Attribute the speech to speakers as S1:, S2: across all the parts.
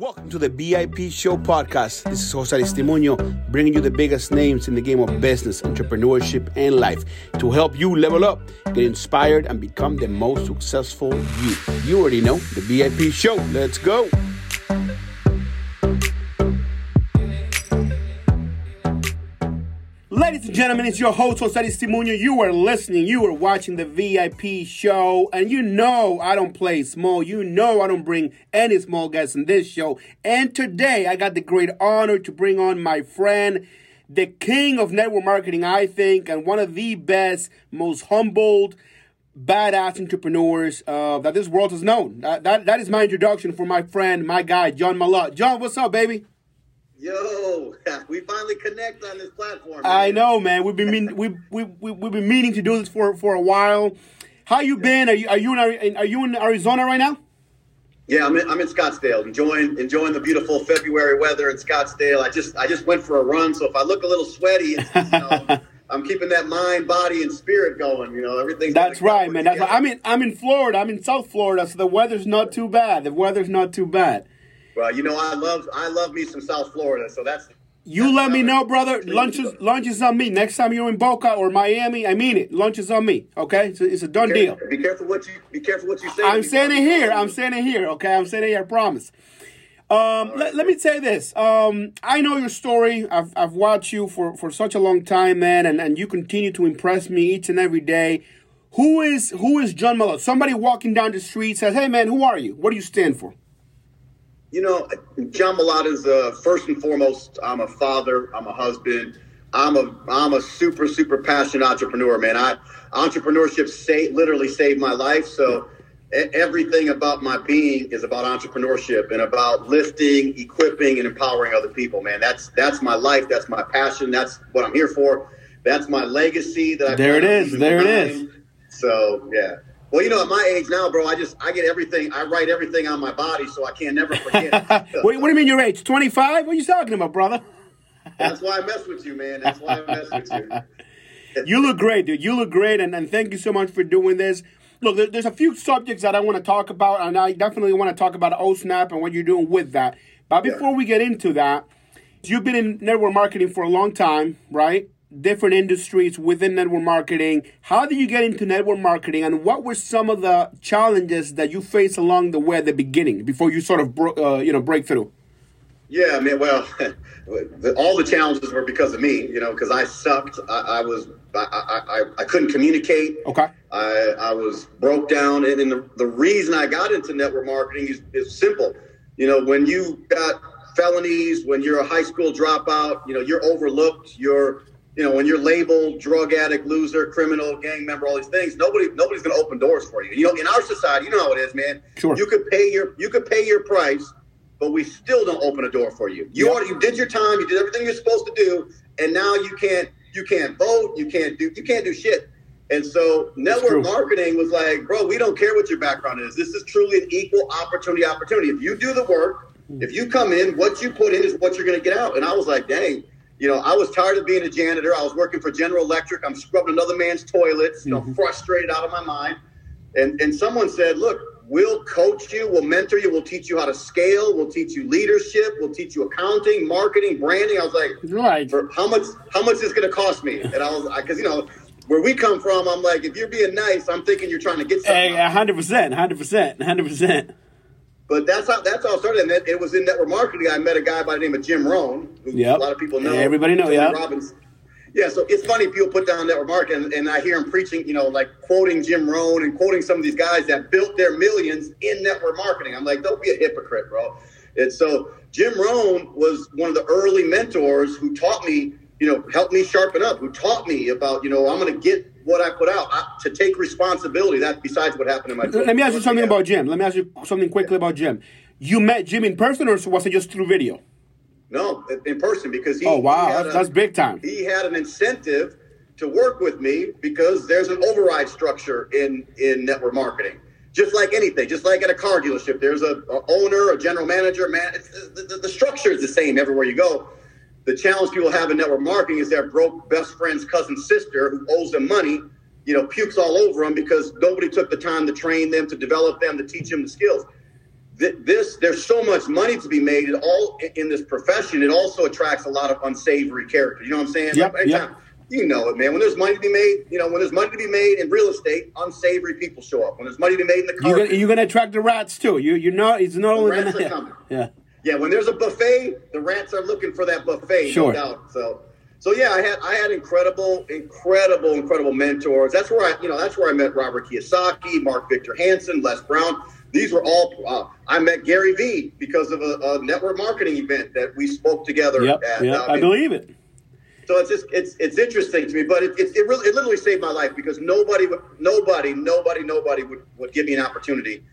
S1: Welcome to the BIP Show podcast. This is Jose Aristimuño bringing you the biggest names in the game of business, entrepreneurship, and life to help you level up, get inspired, and become the most successful you. You already know the BIP Show. Let's go. Gentlemen, it's your host, Jose Aristimuño. You are listening, you are watching the BIP show, and you know I don't play small. You know I don't bring any small guests in this show. And today I got the great honor to bring on my friend, the king of network marketing, I think, and one of the best, most humbled, badass entrepreneurs uh, that this world has known. That, that, that is my introduction for my friend, my guy, John Malott. John, what's up, baby?
S2: Yo, we finally connect on this platform. Man.
S1: I know, man. We've been mean, we we we we've been meaning to do this for for a while. How you been? Are you are you in are you in Arizona right now?
S2: Yeah, I'm in, I'm in Scottsdale, enjoying enjoying the beautiful February weather in Scottsdale. I just I just went for a run, so if I look a little sweaty, it's, you know, I'm keeping that mind, body, and spirit going. You know, everything.
S1: That's right, man. That's right. I'm in I'm in Florida. I'm in South Florida, so the weather's not too bad. The weather's not too bad.
S2: Well, you know, I love I love me some South Florida, so that's.
S1: You
S2: that's
S1: let me know, brother. Lunch is lunch is on me. Next time you're in Boca or Miami, I mean it. Lunch is on me. Okay, it's a, it's a done
S2: be
S1: deal.
S2: Be careful what you be careful what you say.
S1: I'm saying it here. I'm saying it here. Okay, I'm saying it here. I promise. Um, right, let, let, me say this. Um, I know your story. I've, I've watched you for, for such a long time, man, and, and you continue to impress me each and every day. Who is who is John Malott? Somebody walking down the street says, "Hey, man, who are you? What do you stand for?"
S2: You know, John Malott is uh, first and foremost. I'm a father. I'm a husband. I'm a I'm a super super passionate entrepreneur, man. I entrepreneurship say, literally saved my life. So everything about my being is about entrepreneurship and about lifting, equipping, and empowering other people, man. That's that's my life. That's my passion. That's what I'm here for. That's my legacy. That I
S1: there it is. There it is.
S2: So yeah. Well, you know, at my age now, bro, I just I get everything. I write everything on my body, so I can't never forget.
S1: what, what do you mean your age? Twenty five? What are you talking about, brother?
S2: That's why I mess with you, man. That's why I mess with you.
S1: you look great, dude. You look great, and, and thank you so much for doing this. Look, there, there's a few subjects that I want to talk about, and I definitely want to talk about OSNAP and what you're doing with that. But before yeah. we get into that, you've been in network marketing for a long time, right? Different industries within network marketing. How did you get into network marketing, and what were some of the challenges that you faced along the way at the beginning before you sort of bro- uh, you know break through?
S2: Yeah, I mean, well, all the challenges were because of me, you know, because I sucked. I, I was, I, I, I, couldn't communicate.
S1: Okay.
S2: I, I was broke down, and, and the, the reason I got into network marketing is, is simple. You know, when you got felonies, when you're a high school dropout, you know, you're overlooked, you're you know, when you're labeled drug addict, loser, criminal, gang member, all these things, nobody nobody's going to open doors for you. You know, in our society, you know how it is, man.
S1: Sure.
S2: You could pay your you could pay your price, but we still don't open a door for you. You yep. you did your time, you did everything you're supposed to do, and now you can't you can't vote, you can't do you can't do shit. And so network marketing was like, bro, we don't care what your background is. This is truly an equal opportunity opportunity. If you do the work, hmm. if you come in, what you put in is what you're going to get out. And I was like, dang, you know, I was tired of being a janitor. I was working for General Electric. I'm scrubbing another man's toilets, you know, mm-hmm. frustrated out of my mind. And and someone said, look, we'll coach you, we'll mentor you, we'll teach you how to scale, we'll teach you leadership, we'll teach you accounting, marketing, branding. I was like,
S1: right.
S2: For how much how much is this going to cost me? And I was because you know where we come from, I'm like, if you're being nice, I'm thinking you're trying to get something.
S1: Hey, hundred percent, hundred percent, hundred percent.
S2: But that's how that's how it started. And it was in network marketing. I met a guy by the name of Jim Rohn, who
S1: yep.
S2: a lot of people know.
S1: Everybody know, yeah.
S2: Robbins. Yeah, so it's funny people put down network marketing, and, and, I hear him preaching, you know, like quoting Jim Rohn and quoting some of these guys that built their millions in network marketing. I'm like, don't be a hypocrite, bro. And so Jim Rohn was one of the early mentors who taught me, you know, helped me sharpen up, who taught me about, you know, I'm going to get what I put out I, to take responsibility. That besides what happened in my.
S1: Let me ask you something about Jim. Let me ask you something quickly about Jim. You met Jim in person, or was it just through video?
S2: No, in person because he.
S1: Oh wow,
S2: he
S1: that's, a, that's big time.
S2: He had an incentive to work with me because there's an override structure in in network marketing. Just like anything, just like at a car dealership, there's a, a owner, a general manager, man. The, the, the structure is the same everywhere you go the challenge people have in network marketing is their broke best friend's cousin sister who owes them money, you know, pukes all over them because nobody took the time to train them, to develop them, to teach them the skills. this there's so much money to be made. It all in this profession. It also attracts a lot of unsavory characters. You know what I'm saying?
S1: Yep,
S2: Like,
S1: yep.
S2: You know it, man. When there's money to be made, you know, when there's money to be made in real estate, unsavory people show up. When there's money to be made in the
S1: You're gonna, you're gonna attract the rats too. You you're not. It's not only
S2: rats
S1: gonna. Yeah.
S2: Yeah, when there's a buffet, the rats are looking for that buffet,
S1: Sure.
S2: no doubt. So, so yeah, I had I had incredible, incredible, incredible mentors. That's where I, you know, that's where I met Robert Kiyosaki, Mark Victor Hansen, Les Brown. These were all. Uh, I met Gary Vee because of a, a network marketing event that we spoke together
S1: Yep.
S2: at.
S1: Yep.
S2: uh,
S1: I believe it.
S2: so it's just it's it's interesting to me, but it, it, it really it literally saved my life because nobody would nobody nobody nobody would, would give me an opportunity,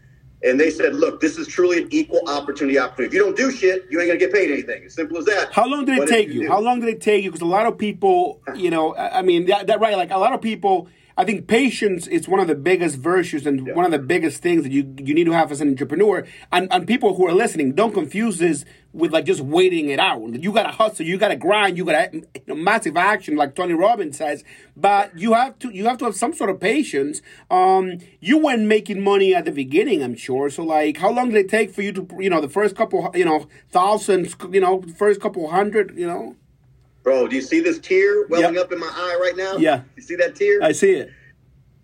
S2: and they said, look, this is truly an equal opportunity opportunity. If you don't do shit, you ain't gonna get paid anything. As simple as that.
S1: How long did it
S2: if
S1: take you?
S2: do-
S1: How long did it take you? Because a lot of people, you know, I I mean, that, that right, like a lot of people, I think patience is one of the biggest virtues and
S2: Yeah.
S1: one of the biggest things that you you need to have as an entrepreneur. And and people who are listening, don't confuse this with like just waiting it out. You got to hustle, you got to grind, you got to you know, massive action, like Tony Robbins says. But you have to you have to have some sort of patience. Um, you weren't making money at the beginning, I'm sure. So like, how long did it take for you to you know the first couple you know thousands you know first couple hundred you know?
S2: Bro, do you see this tear welling
S1: Yep.
S2: up in my eye right now?
S1: Yeah.
S2: You see that tear?
S1: I see it.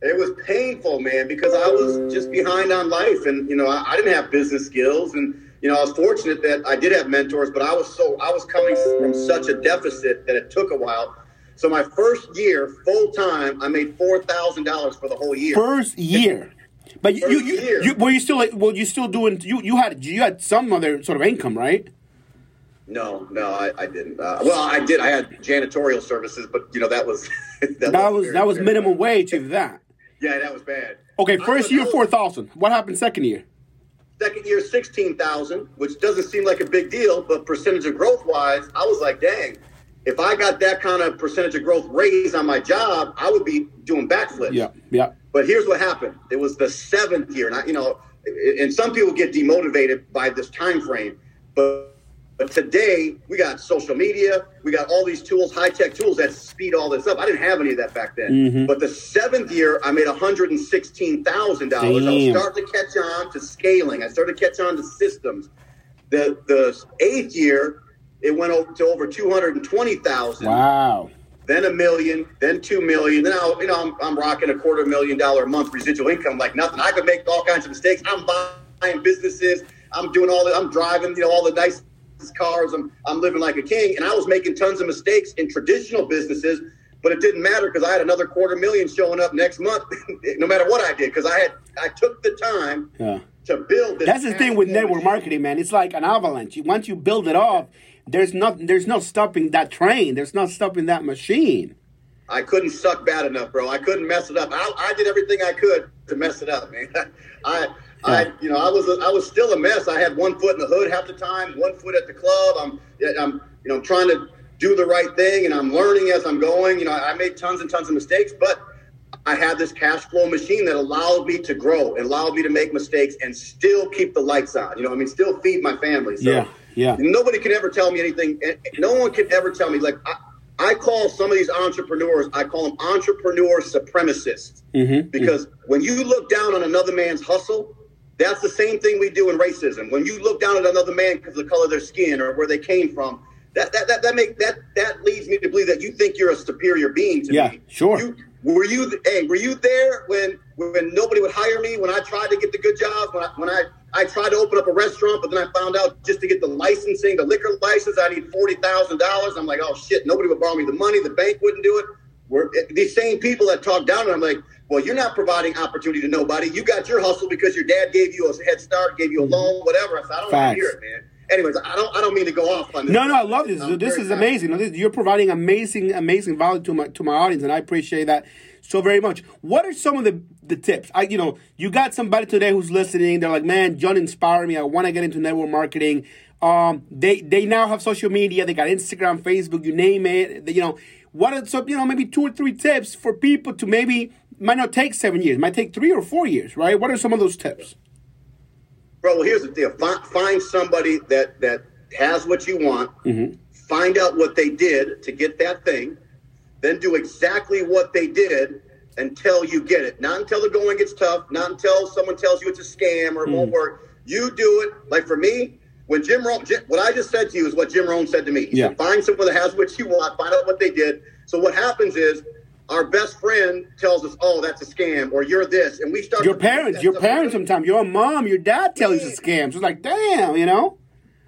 S2: It was painful, man, because I was just behind on life, and you know, I, I didn't have business skills, and you know, I was fortunate that I did have mentors, but I was so I was coming from such a deficit that it took a while. So my first year, full time, I made four thousand dollars for the whole year.
S1: First year. But you, you, you, were you still like, well, you still doing you you had you had some other sort of income, right?
S2: No, no, I, I didn't. Uh, well, I did. I had janitorial services, but you know that was that,
S1: That
S2: wasn't
S1: was that was minimum wage if that.
S2: Yeah, that was bad.
S1: Okay, first year four thousand. What happened second year?
S2: Second year, sixteen thousand, which doesn't seem like a big deal, but percentage of growth wise, I was like, dang, if I got that kind of percentage of growth raise on my job, I would be doing backflips.
S1: Yeah, yeah.
S2: But here's what happened: it was the seventh year, and I, you know, and some people get demotivated by this time frame, but. But today we got social media, we got all these tools, high tech tools that speed all this up. I didn't have any of that back then.
S1: Mhm.
S2: But the seventh year, I made one hundred and sixteen thousand dollars. I was starting to catch on to scaling. I started to catch on to systems. The the eighth year, it went over to over two hundred and twenty thousand
S1: Wow.
S2: then a million, then two million. Then I, you know, I'm, I'm rocking a quarter million dollar a month residual income like nothing. I could make all kinds of mistakes. I'm buying businesses. I'm doing all the. I'm driving, you know, all the nice cars. I'm I'm living like a king, and I was making tons of mistakes in traditional businesses. But it didn't matter because I had another quarter million showing up next month, no matter what I did. Because I had I took the time
S1: Yeah.
S2: to build this.
S1: That's the thing with network marketing, man. It's like an avalanche. Once you build it off, there's not there's no stopping that train. There's no stopping that machine.
S2: I couldn't suck bad enough, bro. I couldn't mess it up. I, I did everything I could to mess it up, man. I, I, you know, I was, I was still a mess. I had one foot in the hood half the time, one foot at the club. I'm, I'm, you know, trying to do the right thing, and I'm learning as I'm going. You know, I made tons and tons of mistakes, but I had this cash flow machine that allowed me to grow, and allowed me to make mistakes, and still keep the lights on. You know, I mean, still feed my family. So
S1: Yeah, yeah.
S2: Nobody can ever tell me anything. No one can ever tell me like. I, I call some of these entrepreneurs, I call them entrepreneur supremacists.
S1: Mm-hmm.
S2: Because when you look down on another man's hustle, that's the same thing we do in racism. When you look down at another man because of the color of their skin or where they came from, that that that, that make that that leads me to believe that you think you're a superior being to
S1: Yeah,
S2: me.
S1: Yeah, sure.
S2: You, were you hey, were you there when when nobody would hire me, when I tried to get the good jobs, when I when I I tried to open up a restaurant, but then I found out just to get the licensing, the liquor license, I need forty thousand dollars. I'm like, oh shit, nobody would borrow me the money. The bank wouldn't do it. We're these same people that talk down. And I'm like, well, you're not providing opportunity to nobody. You got your hustle because your dad gave you a head start, gave you a loan, whatever. I said, I don't want to hear it, man. Anyways, I don't I don't mean to go off on this.
S1: No, no, I love this.
S2: I'm
S1: this is amazing. No, this- You're providing amazing, amazing value to my to my audience, and I appreciate that so very much. What are some of the the tips? I, you know, you got somebody today who's listening. They're like, man, John inspired me. I want to get into network marketing. Um, they they now have social media. They got Instagram, Facebook, you name it. They- you know, what are some, you know, maybe two or three tips for people to maybe might not take seven years, might take three or four years, right? What are some of those tips?
S2: Bro, well, here's the deal. Find, find somebody that that has what you want.
S1: Mm-hmm.
S2: Find out what they did to get that thing. Then do exactly what they did until you get it. Not until the going gets tough. Not until someone tells you it's a scam or it won't work. You do it. Like for me, when Jim Rohn, Jim, what I just said to you is what Jim Rohn said to me. He
S1: Yeah.
S2: said, find someone that has what you want, find out what they did. So what happens is our best friend tells us, oh, that's a scam, or you're this. And we start
S1: Your parents, your parents sometimes, your mom, your dad tells you it's a scam. So it's like, damn, you know?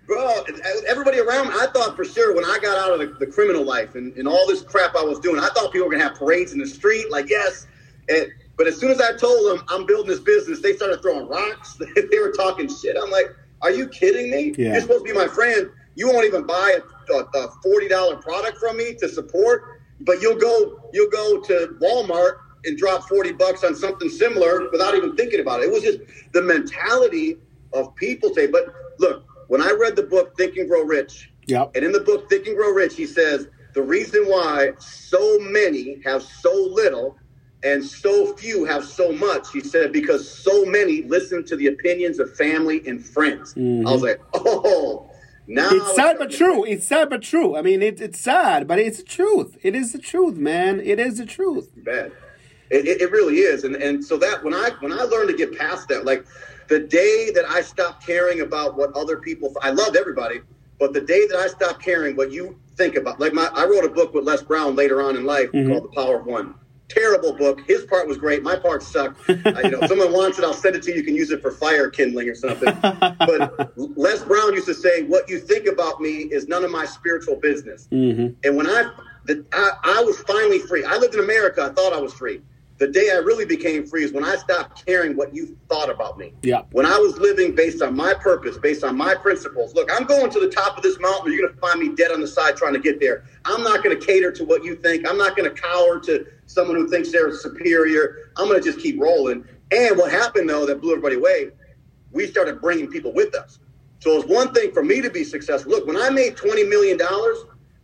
S2: Bro, everybody around me, I thought for sure when I got out of the, the criminal life and, and all this crap I was doing, I thought people were going to have parades in the street, like, yes. And, but as soon as I told them I'm building this business, they started throwing rocks. they were talking shit. I'm like, are you kidding me?
S1: Yeah.
S2: You're supposed to be my friend. You won't even buy a, a, a $40 product from me to support, but you'll go, you'll go to Walmart and drop 40 bucks on something similar without even thinking about it. It was just the mentality of people say, but look, when I read the book Think and Grow Rich,
S1: Yep.
S2: and in the book Think and Grow Rich, he says the reason why so many have so little and so few have so much, he said, because so many listen to the opinions of family and friends. I was like, oh, now
S1: Mm-hmm. It's sad but true. It's sad but true. I mean, it, it's sad, but it's the truth. It is the truth, man. It is the truth.
S2: bad. It, it, it really is, and and so that when I when I learned to get past that, like the day that I stopped caring about what other people, I loved everybody, but the day that I stopped caring what you think about, like my I wrote a book with Les Brown later on in life called The Power of One. Terrible book. His part was great. My part sucked. uh, you know, if someone wants it, I'll send it to you. You can use it for fire kindling or something. but Les Brown used to say, "What you think about me is none of my spiritual business." And when I, the, I, I was finally free. I lived in America. I thought I was free. The day I really became free is when I stopped caring what you thought about me.
S1: Yeah.
S2: When I was living based on my purpose, based on my principles. Look, I'm going to the top of this mountain. You're going to find me dead on the side trying to get there. I'm not going to cater to what you think. I'm not going to cower to someone who thinks they're superior. I'm going to just keep rolling. And what happened though that blew everybody away, we started bringing people with us. So it's one thing for me to be successful. Look, when I made $20 million,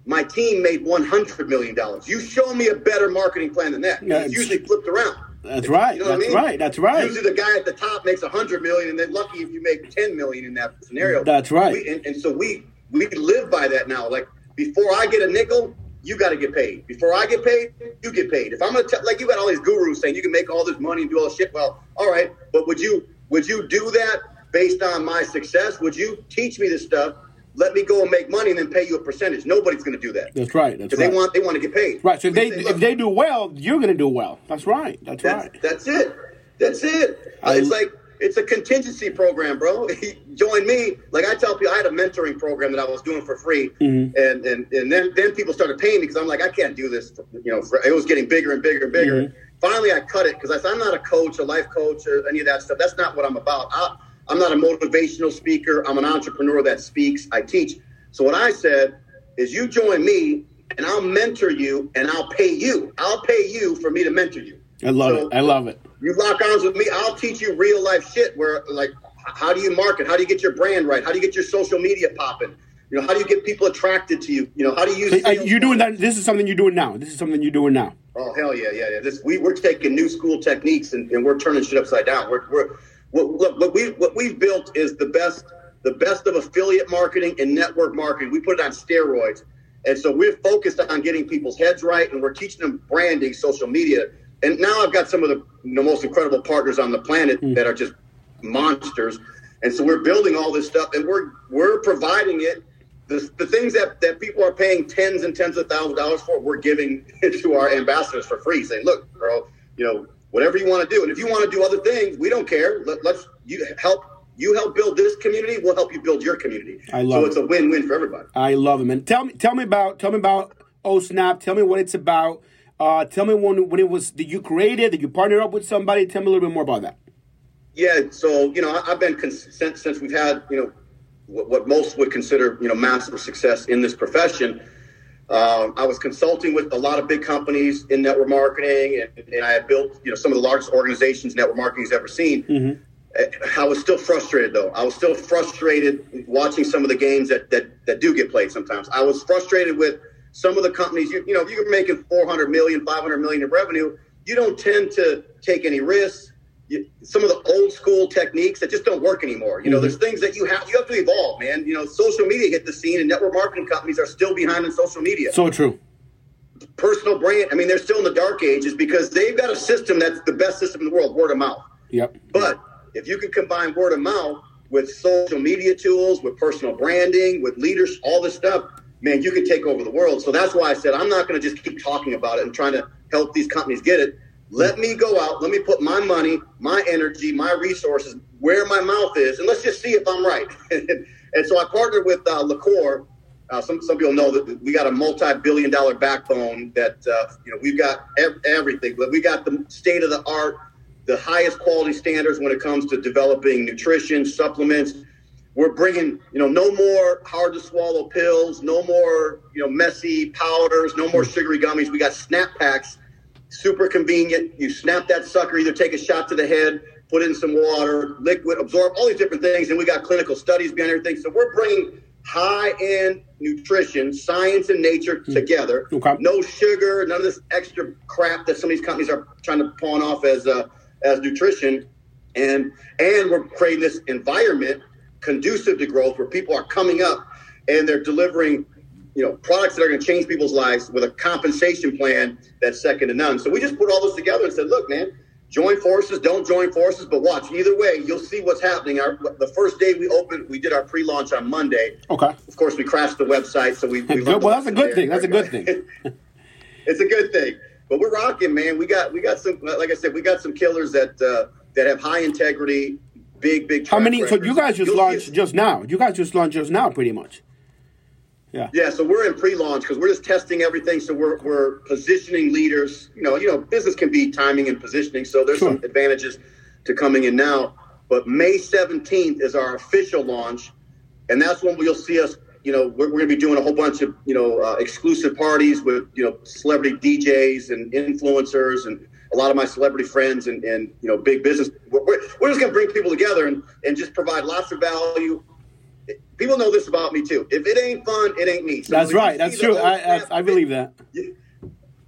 S2: my team made $100 million. You show me a better marketing plan than that.
S1: Yeah,
S2: it's usually flipped around.
S1: That's right.
S2: You know what I
S1: That's
S2: mean?
S1: right. That's right.
S2: Usually the guy at the top makes $100 million, and then lucky if you make $10 million in that scenario.
S1: That's right.
S2: We, and, and so we, we live by that now. Like, before I get a nickel, you got to get paid. Before I get paid, you get paid. If I'm gonna tell, like you got all these gurus saying you can make all this money and do all this shit. Well, all right, but would you would you do that based on my success? Would you teach me this stuff? Let me go and make money and then pay you a percentage. Nobody's going to do that
S1: That's right. That's right.
S2: they want they want to get paid.
S1: right. So if
S2: We
S1: they
S2: say,
S1: if they do well, you're gonna do well. That's right. That's,
S2: that's,
S1: right.
S2: that's it. That's it.
S1: I-
S2: it's like it's a contingency program, bro. Join me. Like I tell people, I had a mentoring program that I was doing for free,
S1: Mm-hmm.
S2: and and and then then people started paying me because I'm like, I can't do this. You know, for, it was getting bigger and bigger and bigger.
S1: Mm-hmm.
S2: Finally, I cut it because I said I'm not a coach, a life coach, or any of that stuff. That's not what I'm about. I, I'm not a motivational speaker. I'm an entrepreneur that speaks. I teach. So what I said is, you join me, and I'll mentor you, and I'll pay you. I'll pay you for me to mentor you.
S1: I love
S2: So-
S1: it. I love it.
S2: You lock arms with me, I'll teach you real life shit. Where like, how do you market? How do you get your brand right? How do you get your social media popping? You know, how do you get people attracted to you? You know, how do you
S1: you're doing that. This is something you're doing now. This is something you're doing now.
S2: Oh hell yeah, yeah, yeah. This we we're taking new school techniques and, and we're turning shit upside down. We're we're what, look what we what we've built is the best the best of affiliate marketing and network marketing. We put it on steroids, and so we're focused on getting people's heads right, and we're teaching them branding, social media, and now I've got some of the, most incredible partners on the planet hmm. that are just monsters, and so we're building all this stuff, and we're we're providing it. The, the things that, that people are paying tens and tens of thousands of dollars for, we're giving to our ambassadors for free, saying, "Look, bro, you know, whatever you want to do, and if you want to do other things, we don't care. Let, let's you help you help build this community. We'll help you build your community.
S1: I love
S2: so
S1: it.
S2: it's a win win for everybody.
S1: I love it, man. Tell me, tell me about, tell me about Oh Snap. Tell me what it's about. Uh, tell me when when it was. Did you create it? Did you partner up with somebody? Tell me a little bit more about that.
S2: Yeah, so you know, I, I've been cons- since since we've had you know what, what most would consider you know massive success in this profession. Um, I was consulting with a lot of big companies in network marketing, and, and I had built you know some of the largest organizations network marketing has ever seen. Uh, I was still frustrated though. I was still frustrated watching some of the games that that, that do get played sometimes. I was frustrated with some of the companies. You, you know, if you're making 400 million, 500 million in revenue, you don't tend to take any risks. You, some of the old school techniques that just don't work anymore. You know, mm-hmm. there's things that you have you have to evolve, man. You know, social media hit the scene, and network marketing companies are still behind in social media
S1: So true.
S2: personal brand. I mean, they're still in the dark ages because they've got a system that's the best system in the world, word of mouth.
S1: Yep.
S2: But if you can combine word of mouth with social media tools, with personal branding, with leaders, all this stuff, man, you can take over the world. So that's why I said I'm not going to just keep talking about it and trying to help these companies get it. Let me go out. Let me put my money, my energy, my resources where my mouth is, and let's just see if I'm right. and so I partnered with uh. Uh, some some people know that we got a multi-billion-dollar backbone. That uh, you know we've got ev- everything, but we got the state of the art, the highest quality standards when it comes to developing nutrition supplements. We're bringing you know no more hard to swallow pills, no more you know messy powders, no more sugary gummies. We got snap packs super convenient. You snap that sucker, either take a shot to the head, put in some water, liquid, absorb, all these different things. And we got clinical studies behind everything. So we're bringing high end nutrition, science and nature mm. together. Okay. No sugar, none of this extra crap that some of these companies are trying to pawn off as uh, as nutrition. And and we're creating this environment conducive to growth where people are coming up and they're delivering you know products that are going to change people's lives with a compensation plan that's second to none. So we just put all this together and said, look, man, join forces, don't join forces, but watch either way, you'll see what's happening. Our, the first day we opened, we did our pre-launch on Monday.
S1: Okay.
S2: Of course, we crashed the website, so we. we
S1: well, that's a good thing. That's a good thing.
S2: it's a good thing, but we're rocking, man. We got we got some, like I said, we got some killers that uh, that have high integrity, big big.
S1: How many? Records. So you guys just you'll launched just now. You guys just launched just now, pretty much.
S2: Yeah. Yeah. So we're in pre-launch because we're just testing everything. So we're, we're positioning leaders. You know, you know, business can be timing and positioning. So there's sure. some advantages to coming in now. But May 17th is our official launch, and that's when we'll see us. You know, we're, we're going to be doing a whole bunch of you know uh, exclusive parties with you know celebrity DJs and influencers and a lot of my celebrity friends and, and you know big business. We're, we're just going to bring people together and, and just provide lots of value people know this about me too. If it ain't fun, it ain't me.
S1: So That's right. That's true. I, I, I believe that.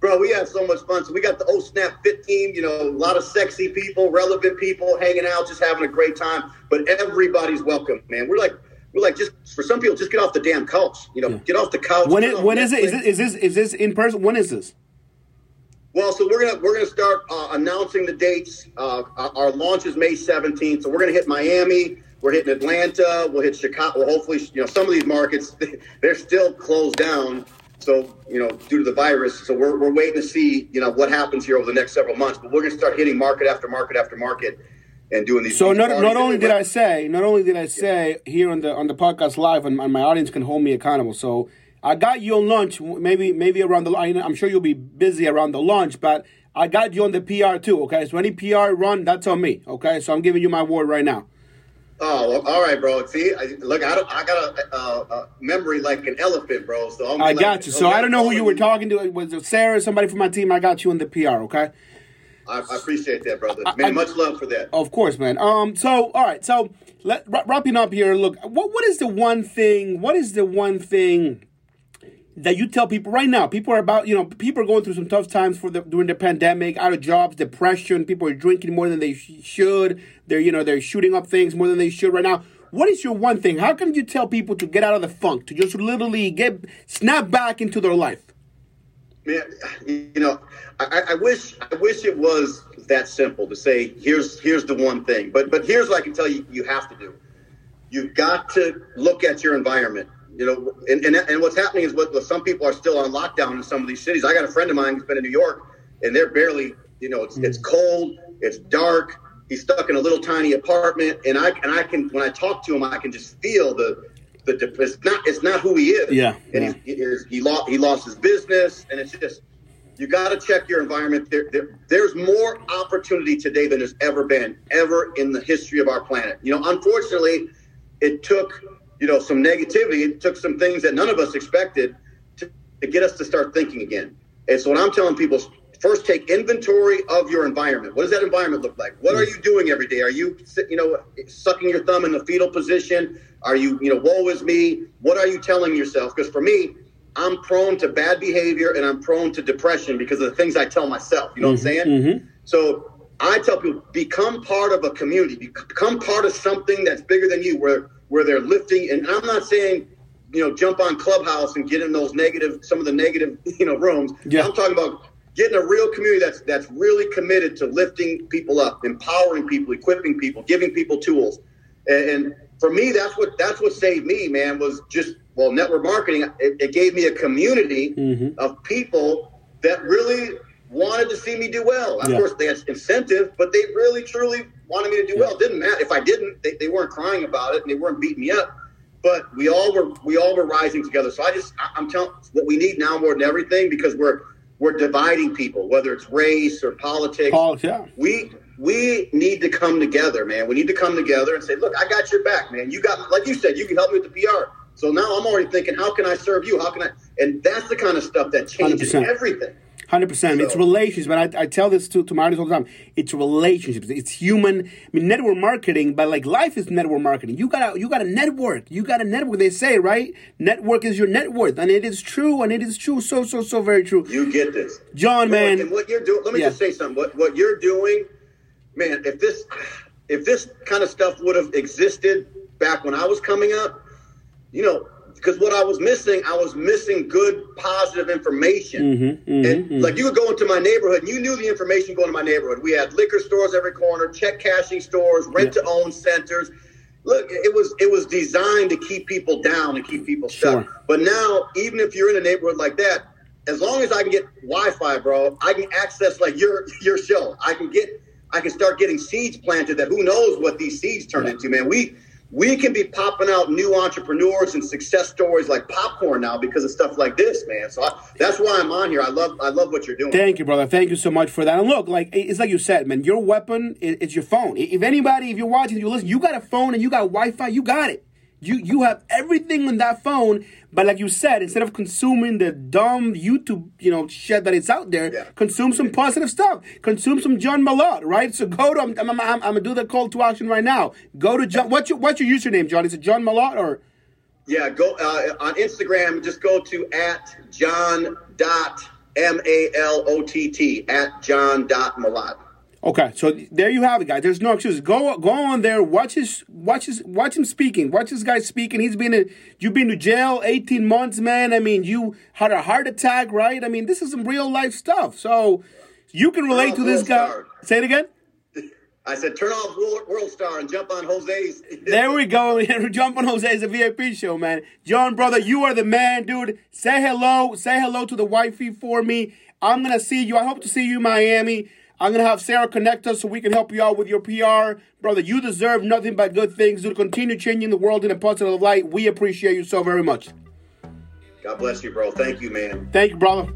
S2: Bro, we have so much fun. So we got the old Snap Fit team, you know, a lot of sexy people, relevant people hanging out, just having a great time. But everybody's welcome, man. We're like, we're like, just for some people, just get off the damn couch. You know, yeah. get off the couch.
S1: When it, when is it? Is, it? is this is this in person? When is this?
S2: Well, so we're gonna we're gonna start uh, announcing the dates. Uh, our launch is May seventeenth, so we're gonna hit Miami. We're hitting Atlanta. We'll hit Chicago. Well, hopefully, you know, some of these markets they're still closed down. So you know, due to the virus, so we're, we're waiting to see you know what happens here over the next several months. But we're going to start hitting market after market after market and doing these.
S1: So not, not only did I say, not only did I say yeah. here on the on the podcast live, and, and my audience can hold me accountable. So I got you on lunch, maybe maybe around the line. I'm sure you'll be busy around the lunch, but I got you on the PR too. Okay, so any PR run, that's on me. Okay, so I'm giving you my word right now.
S2: Oh, all right, bro. See, I, look, I, don't, I got a, a, a, memory like an elephant, bro. So I'm
S1: i got you. So I don't know who you were talking to. Was it Sarah, somebody from my team? I got you in the PR. Okay.
S2: I, I appreciate that, brother. Man, I, much love for that.
S1: Of course, man. Um. So, all right. So, let, wrapping up here. Look, what what is the one thing? What is the one thing? That you tell people right now people are about you know people are going through some tough times for the during the pandemic out of jobs depression people are drinking more than they sh- should. They're you know they're shooting up things more than they should right now. What is your one thing? How can you tell people to get out of the funk to just literally get snap back into their life?
S2: Man you know I, I wish i wish it was that simple to say here's here's the one thing. But but here's what i can tell you you have to do. You've got to look at your environment you know, and, and, and what's happening is what, what some people are still on lockdown in some of these cities. I got a friend of mine who's been in New York, and they're barely, you know, it's, mm. it's cold, it's dark. He's stuck in a little tiny apartment, and I and I can when I talk to him, I can just feel the the it's not it's not who he is.
S1: Yeah,
S2: and
S1: yeah.
S2: He, he, he lost he lost his business, and it's just you got to check your environment. There, there, there's more opportunity today than there's ever been ever in the history of our planet. You know, unfortunately, it took you know, some negativity. It took some things that none of us expected to, to get us to start thinking again. And so what I'm telling people is first take inventory of your environment. What does that environment look like? What are you doing every day? Are you, you know, sucking your thumb in the fetal position? Are you, you know, woe is me? What are you telling yourself? Because for me, I'm prone to bad behavior and I'm prone to depression because of the things I tell myself. You know mm-hmm, what I'm mm-hmm, saying? Mm-hmm. So I tell people become part of a community, become part of something that's bigger than you, where where they're lifting. And I'm not saying, you know, jump on Clubhouse and get in those negative, some of the negative, you know, rooms. Yeah. I'm talking about getting a real community that's that's really committed to lifting people up, empowering people, equipping people, giving people tools. And, and for me, that's what that's what saved me, man. Was just well, network marketing. It, it gave me a community
S1: Mm-hmm.
S2: of people that really wanted to see me do well. Of
S1: Yeah.
S2: course, they had incentive, but they really, truly wanted me to do well. It didn't matter if I didn't; they, they weren't crying about it and they weren't beating me up. But we all were we all were rising together. So I just I- I'm telling what we need now more than everything because we're we're dividing people, whether it's race or politics
S1: Paul, yeah.
S2: we we need to come together, man. We need to come together and say, look, I got your back, man. You got, like you said, you can help me with the PR. So now I'm already thinking, how can I serve you? How can I? And that's the kind of stuff that changes
S1: 100%.
S2: everything.
S1: Hundred percent. It's relationships, but I, I tell this to, to my audience all the time. It's relationships. It's human. I mean, network marketing, but like life is network marketing. You gotta you gotta network. You gotta network. They say right. Network is your net worth, and it is true, and it is true. So so so very true.
S2: You get this,
S1: John, man.
S2: And what you're doing, let me
S1: Yeah.
S2: just say something. What what you're doing, man. If this if this kind of stuff would have existed back when I was coming up, you know, because what I was missing, I was missing good, positive information.
S1: Mm-hmm,
S2: and like you would go into my neighborhood, and you knew the information going to my neighborhood. We had liquor stores every corner, check cashing stores, rent to own centers. Look, it was it was designed to keep people down and keep people stuck.
S1: Sure.
S2: But now, even if you're in a neighborhood like that, as long as I can get Wi-Fi, bro, I can access like your your show. I can get I can start getting seeds planted that who knows what these seeds turn into, man. We we can be popping out new entrepreneurs and success stories like popcorn now because of stuff like this, man. So I, that's why I'm on here. I love I love what you're doing.
S1: Thank you, brother. Thank you so much for that. And look, like it's like you said, man. Your weapon is, is your phone. If anybody, if you're watching, you listen, you got a phone and you got Wi-Fi, you got it. You you have everything on that phone. But like you said, instead of consuming the dumb YouTube, you know, shit that is out there,
S2: Yeah.
S1: consume some positive stuff. Consume some John Malott, right? So go to. I'm, I'm, I'm, I'm gonna do the call to action right now. Go to John. What's your what's your username, John? Is it John Malott or?
S2: Yeah, go uh, on Instagram. Just go to at John dot M A L O T T at John dot Malott.
S1: Okay, so there you have it, guys. There's no excuse. Go go on there. Watch his watch his watch him speaking. Watch this guy speaking. He's been in you've been to jail 18 months, man. I mean, you had a heart attack, right? I mean, this is some real life stuff. So you can relate to this guy.
S2: World
S1: Say it again.
S2: I said, turn off World, World Star and jump on Jose's.
S1: There we go. Jump on Jose's a BIP show, man. John, brother, you are the man, dude. Say hello. Say hello to the wifey for me. I'm gonna see you. I hope to see you in Miami. I'm gonna have Sarah connect us so we can help you out with your PR, brother. You deserve nothing but good things. To continue changing the world in a positive light. We appreciate you so very much.
S2: God bless you, bro. Thank you, man.
S1: Thank you, brother.